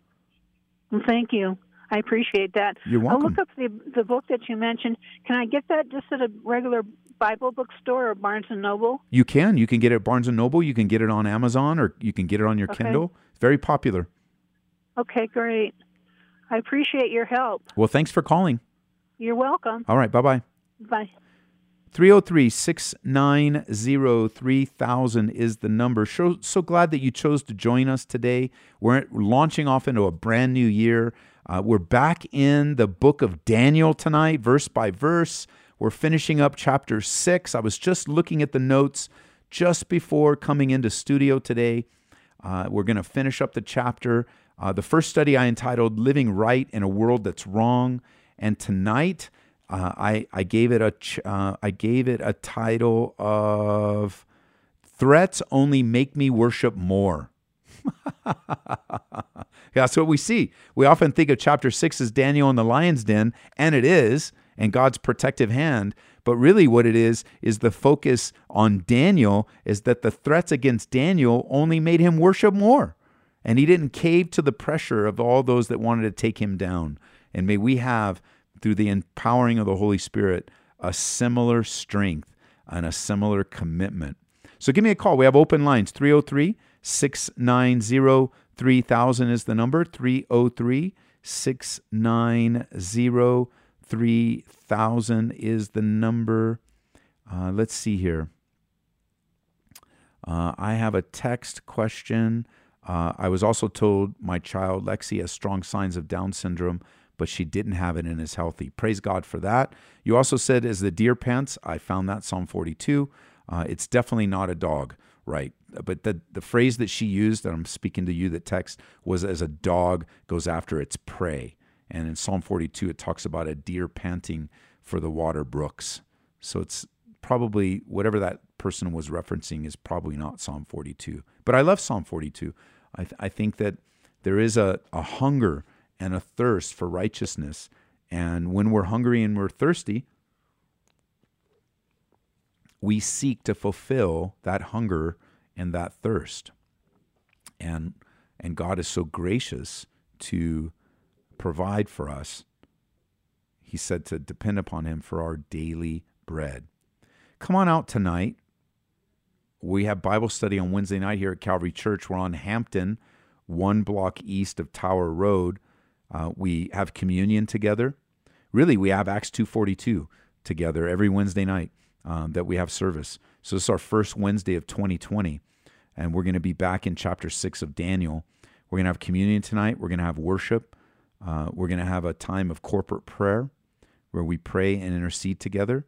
Well, thank you. I appreciate that. You're welcome. I'll look up the the book that you mentioned. Can I get that just at a regular Bible bookstore or Barnes and Noble? You can. You can get it at Barnes and Noble. You can get it on Amazon, or you can get it on your Okay. Kindle. It's very popular. Okay, great. I appreciate your help. Well, thanks for calling. You're welcome. All right. Bye bye. Bye. 303 690 3000 is the number. So, so glad that you chose to join us today. We're launching off into a brand new year. Uh, we're back in the book of Daniel tonight, verse by verse. We're finishing up chapter six. I was just looking at the notes just before coming into studio today. Uh, we're going to finish up the chapter. Uh, the first study I entitled Living Right in a World That's Wrong. And tonight, uh, I, I gave it a ch- uh, I gave it a title of Threats Only Make Me Worship More. That's what we see. We often think of chapter six as Daniel in the lion's den, and it is, and God's protective hand. But really, what it is, is the focus on Daniel is that the threats against Daniel only made him worship more. And he didn't cave to the pressure of all those that wanted to take him down. And may we have through the empowering of the Holy Spirit, a similar strength and a similar commitment. So give me a call. We have open lines 303 690 3000 is the number 303 690 3000 is the number. Uh, let's see here. Uh, I have a text question. Uh, I was also told my child Lexi has strong signs of Down syndrome, but she didn't have it and is healthy. Praise God for that. You also said, as the deer pants, I found that Psalm 42. Uh, it's definitely not a dog, right? But the, the phrase that she used, that I'm speaking to you, that text, was as a dog goes after its prey. And in Psalm 42, it talks about a deer panting for the water brooks. So it's probably whatever that person was referencing is probably not Psalm 42. But I love Psalm 42. I, th- I think that there is a, a hunger and a thirst for righteousness. And when we're hungry and we're thirsty, we seek to fulfill that hunger and that thirst. And and God is so gracious to provide for us. He said to depend upon him for our daily bread. Come on out tonight. We have Bible study on Wednesday night here at Calvary Church. We're on Hampton, one block east of Tower Road. Uh, we have communion together. Really, we have Acts 2:42 together every Wednesday night um, that we have service. So this is our first Wednesday of 2020, and we're going to be back in chapter six of Daniel. We're going to have communion tonight. We're going to have worship. Uh, we're going to have a time of corporate prayer where we pray and intercede together.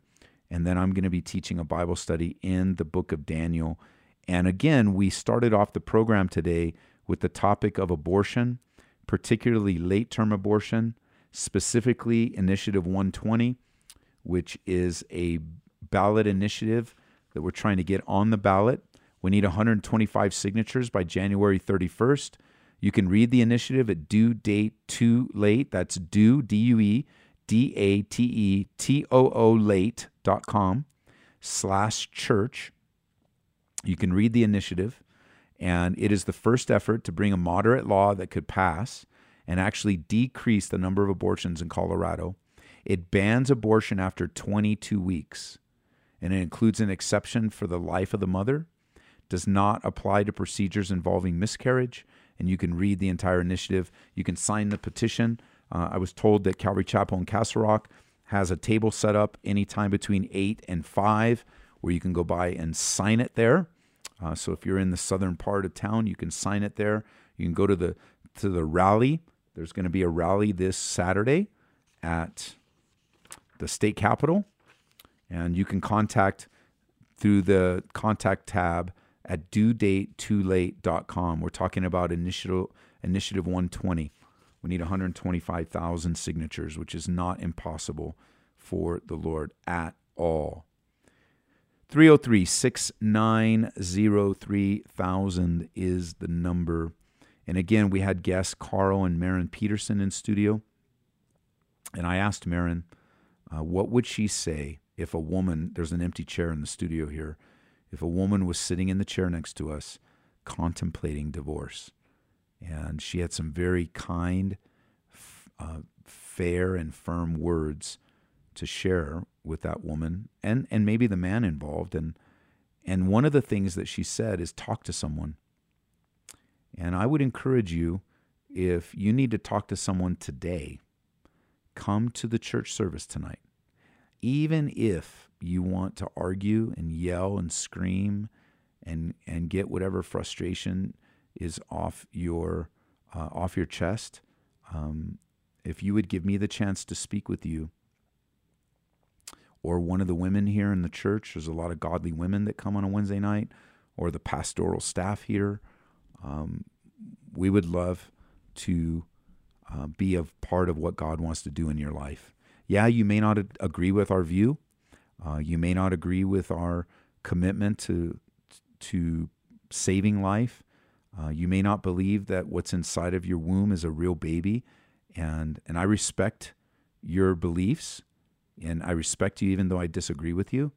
And then I'm going to be teaching a Bible study in the book of Daniel. And again, we started off the program today with the topic of abortion, particularly late term abortion, specifically Initiative 120, which is a ballot initiative that we're trying to get on the ballot. We need 125 signatures by January 31st. You can read the initiative at due date too late. That's due, D U E D A T E T O O late.com slash church. You can read the initiative, and it is the first effort to bring a moderate law that could pass and actually decrease the number of abortions in Colorado. It bans abortion after 22 weeks, and it includes an exception for the life of the mother, does not apply to procedures involving miscarriage, and you can read the entire initiative. You can sign the petition. Uh, I was told that Calvary Chapel in Castle Rock has a table set up anytime between 8 and 5 where you can go by and sign it there. Uh, so if you're in the southern part of town, you can sign it there. You can go to the to the rally. There's going to be a rally this Saturday at the state capitol, and you can contact through the contact tab at duedatetoolate.com. We're talking about initiative initiative 120. We need 125,000 signatures, which is not impossible for the Lord at all. 303 690 3000 is the number. And again, we had guests Carl and Marin Peterson in studio. And I asked Marin, uh, what would she say if a woman, there's an empty chair in the studio here, if a woman was sitting in the chair next to us contemplating divorce? And she had some very kind, uh, fair, and firm words to share with that woman and, and maybe the man involved. And, and one of the things that she said is talk to someone. And I would encourage you, if you need to talk to someone today, come to the church service tonight. Even if you want to argue and yell and scream and, and get whatever frustration is off your, uh, off your chest, um, if you would give me the chance to speak with you, or one of the women here in the church. There's a lot of godly women that come on a Wednesday night, or the pastoral staff here. Um, we would love to uh, be a part of what God wants to do in your life. Yeah, you may not agree with our view. Uh, you may not agree with our commitment to to saving life. Uh, you may not believe that what's inside of your womb is a real baby, and and I respect your beliefs and I respect you even though I disagree with you.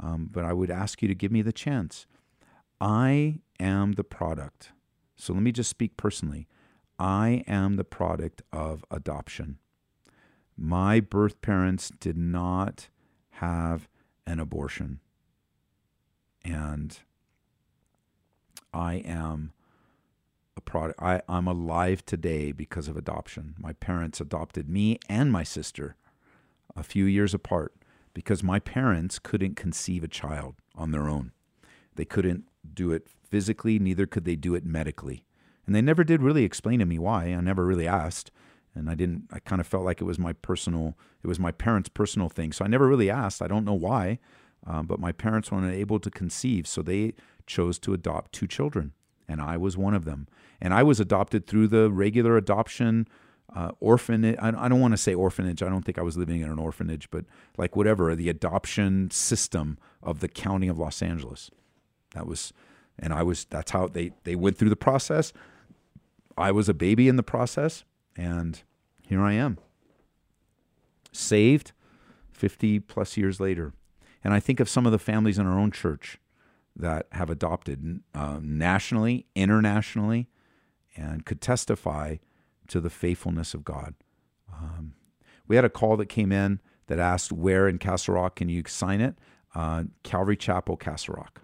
Um, but I would ask you to give me the chance. I am the product. So let me just speak personally. I am the product of adoption. My birth parents did not have an abortion. And I am a product. I, I'm alive today because of adoption. My parents adopted me and my sister a few years apart because my parents couldn't conceive a child on their own. They couldn't do it physically, neither could they do it medically. And they never did really explain to me why. I never really asked. And I didn't, I kind of felt like it was my personal, it was my parents' personal thing. So I never really asked. I don't know why. Um, but my parents were unable to conceive. So they chose to adopt two children. And I was one of them. And I was adopted through the regular adoption uh, orphanage. I, I don't want to say orphanage. I don't think I was living in an orphanage, but like whatever, the adoption system of the county of Los Angeles. That was, and I was, that's how they, they went through the process. I was a baby in the process, and here I am, saved 50 plus years later. And I think of some of the families in our own church that have adopted uh, nationally, internationally, and could testify to the faithfulness of God. Um, we had a call that came in that asked, Where in Castle Rock can you sign it? Uh, Calvary Chapel, Castle Rock.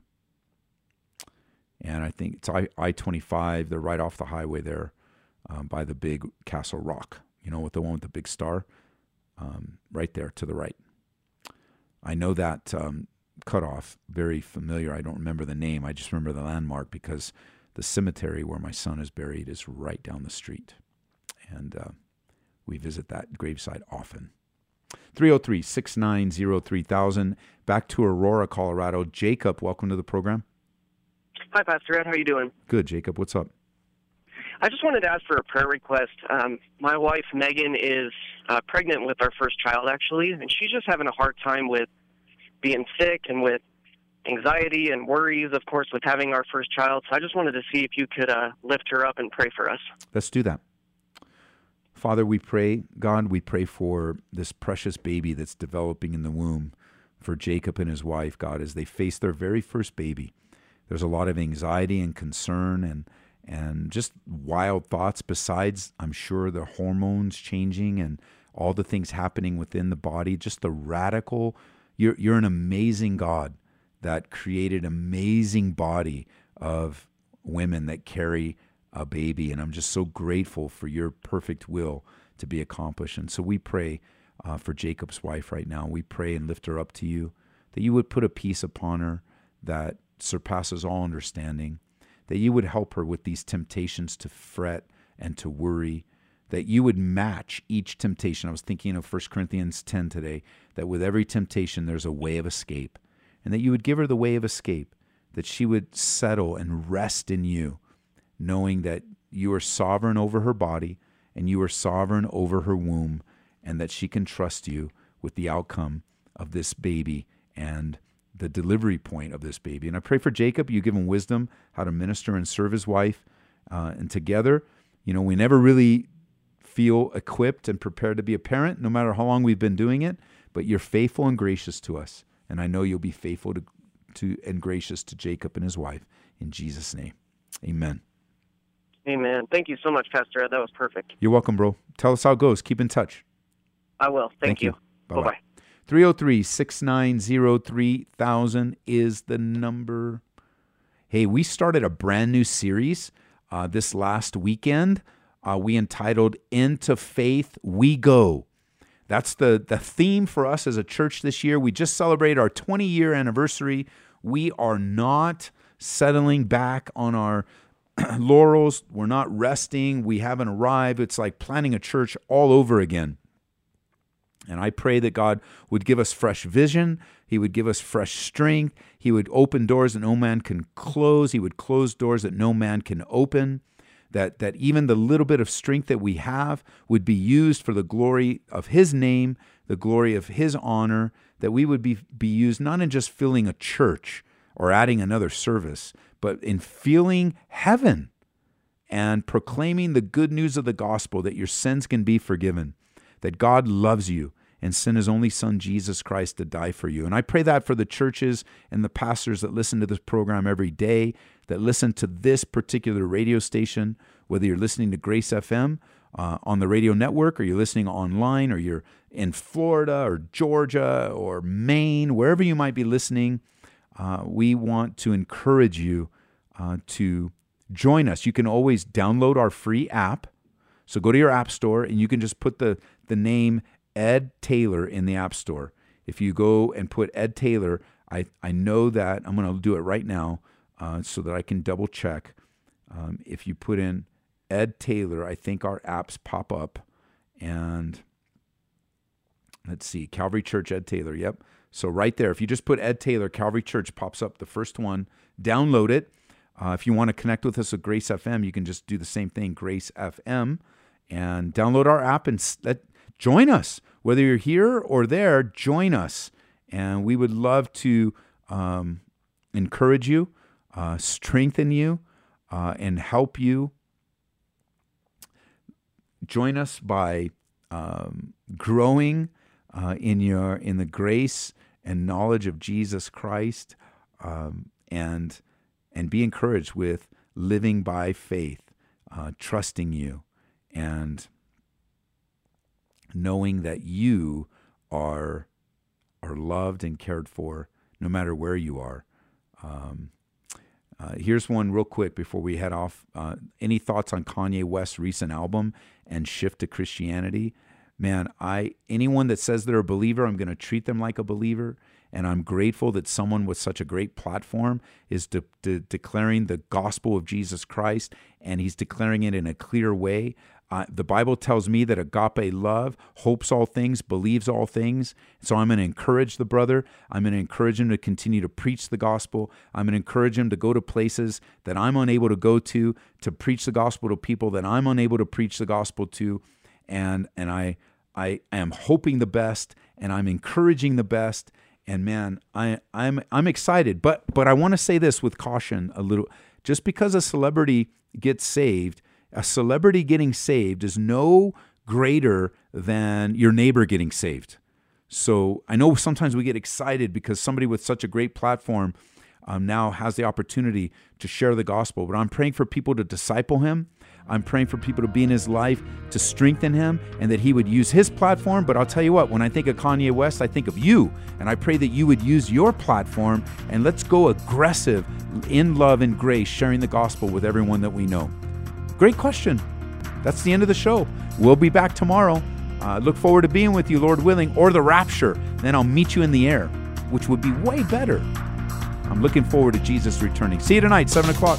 And I think it's I 25. They're right off the highway there um, by the big Castle Rock, you know, with the one with the big star, um, right there to the right. I know that um, cutoff very familiar. I don't remember the name. I just remember the landmark because the cemetery where my son is buried is right down the street. And uh, we visit that gravesite often. 303 690 3000. Back to Aurora, Colorado. Jacob, welcome to the program. Hi, Pastor Ed. How are you doing? Good, Jacob. What's up? I just wanted to ask for a prayer request. Um, my wife, Megan, is uh, pregnant with our first child, actually, and she's just having a hard time with being sick and with anxiety and worries, of course, with having our first child. So I just wanted to see if you could uh, lift her up and pray for us. Let's do that. Father, we pray, God, we pray for this precious baby that's developing in the womb, for Jacob and his wife, God, as they face their very first baby. There's a lot of anxiety and concern and and just wild thoughts besides i'm sure the hormones changing and all the things happening within the body just the radical you're, you're an amazing god that created amazing body of women that carry a baby and i'm just so grateful for your perfect will to be accomplished and so we pray uh, for jacob's wife right now we pray and lift her up to you that you would put a peace upon her that surpasses all understanding that you would help her with these temptations to fret and to worry, that you would match each temptation. I was thinking of 1 Corinthians 10 today, that with every temptation, there's a way of escape, and that you would give her the way of escape, that she would settle and rest in you, knowing that you are sovereign over her body and you are sovereign over her womb, and that she can trust you with the outcome of this baby and the delivery point of this baby. And I pray for Jacob, you give him wisdom how to minister and serve his wife. Uh, and together, you know, we never really feel equipped and prepared to be a parent, no matter how long we've been doing it, but you're faithful and gracious to us. And I know you'll be faithful to, to and gracious to Jacob and his wife. In Jesus' name, amen. Amen. Thank you so much, Pastor Ed. That was perfect. You're welcome, bro. Tell us how it goes. Keep in touch. I will. Thank, Thank you. you. Bye-bye. Bye-bye. 303 690 3000 is the number. Hey, we started a brand new series uh, this last weekend. Uh, we entitled Into Faith We Go. That's the, the theme for us as a church this year. We just celebrated our 20 year anniversary. We are not settling back on our laurels. We're not resting. We haven't arrived. It's like planning a church all over again. And I pray that God would give us fresh vision. He would give us fresh strength. He would open doors that no man can close. He would close doors that no man can open. That, that even the little bit of strength that we have would be used for the glory of His name, the glory of His honor, that we would be, be used not in just filling a church or adding another service, but in feeling heaven and proclaiming the good news of the gospel that your sins can be forgiven, that God loves you and sent his only son, Jesus Christ, to die for you. And I pray that for the churches and the pastors that listen to this program every day, that listen to this particular radio station, whether you're listening to Grace FM uh, on the radio network, or you're listening online, or you're in Florida, or Georgia, or Maine, wherever you might be listening, uh, we want to encourage you uh, to join us. You can always download our free app. So go to your app store and you can just put the, the name Ed Taylor in the app store. If you go and put Ed Taylor, I, I know that I'm going to do it right now uh, so that I can double check. Um, if you put in Ed Taylor, I think our apps pop up. And let's see, Calvary Church Ed Taylor. Yep. So right there, if you just put Ed Taylor, Calvary Church pops up the first one. Download it. Uh, if you want to connect with us at Grace FM, you can just do the same thing, Grace FM, and download our app and let, join us. Whether you're here or there, join us. And we would love to um, encourage you, uh, strengthen you, uh, and help you. Join us by um, growing uh, in your in the grace and knowledge of Jesus Christ, um, and and be encouraged with living by faith, uh, trusting you, and knowing that you are are loved and cared for no matter where you are. Um, uh, here's one real quick before we head off. Uh, any thoughts on Kanye West's recent album and shift to Christianity? Man, I anyone that says they're a believer, I'm going to treat them like a believer. And I'm grateful that someone with such a great platform is de- de- declaring the gospel of Jesus Christ and he's declaring it in a clear way. Uh, the Bible tells me that agape love hopes all things, believes all things. So I'm going to encourage the brother. I'm going to encourage him to continue to preach the gospel. I'm going to encourage him to go to places that I'm unable to go to, to preach the gospel to people that I'm unable to preach the gospel to. And, and I, I am hoping the best and I'm encouraging the best and man, I, I'm I'm excited, but but I want to say this with caution a little. Just because a celebrity gets saved, a celebrity getting saved is no greater than your neighbor getting saved. So I know sometimes we get excited because somebody with such a great platform um, now has the opportunity to share the gospel. But I'm praying for people to disciple him. I'm praying for people to be in his life to strengthen him and that he would use his platform. But I'll tell you what, when I think of Kanye West, I think of you. And I pray that you would use your platform and let's go aggressive in love and grace, sharing the gospel with everyone that we know. Great question. That's the end of the show. We'll be back tomorrow. Uh, look forward to being with you, Lord willing, or the rapture. Then I'll meet you in the air, which would be way better. I'm looking forward to Jesus returning. See you tonight, 7 o'clock.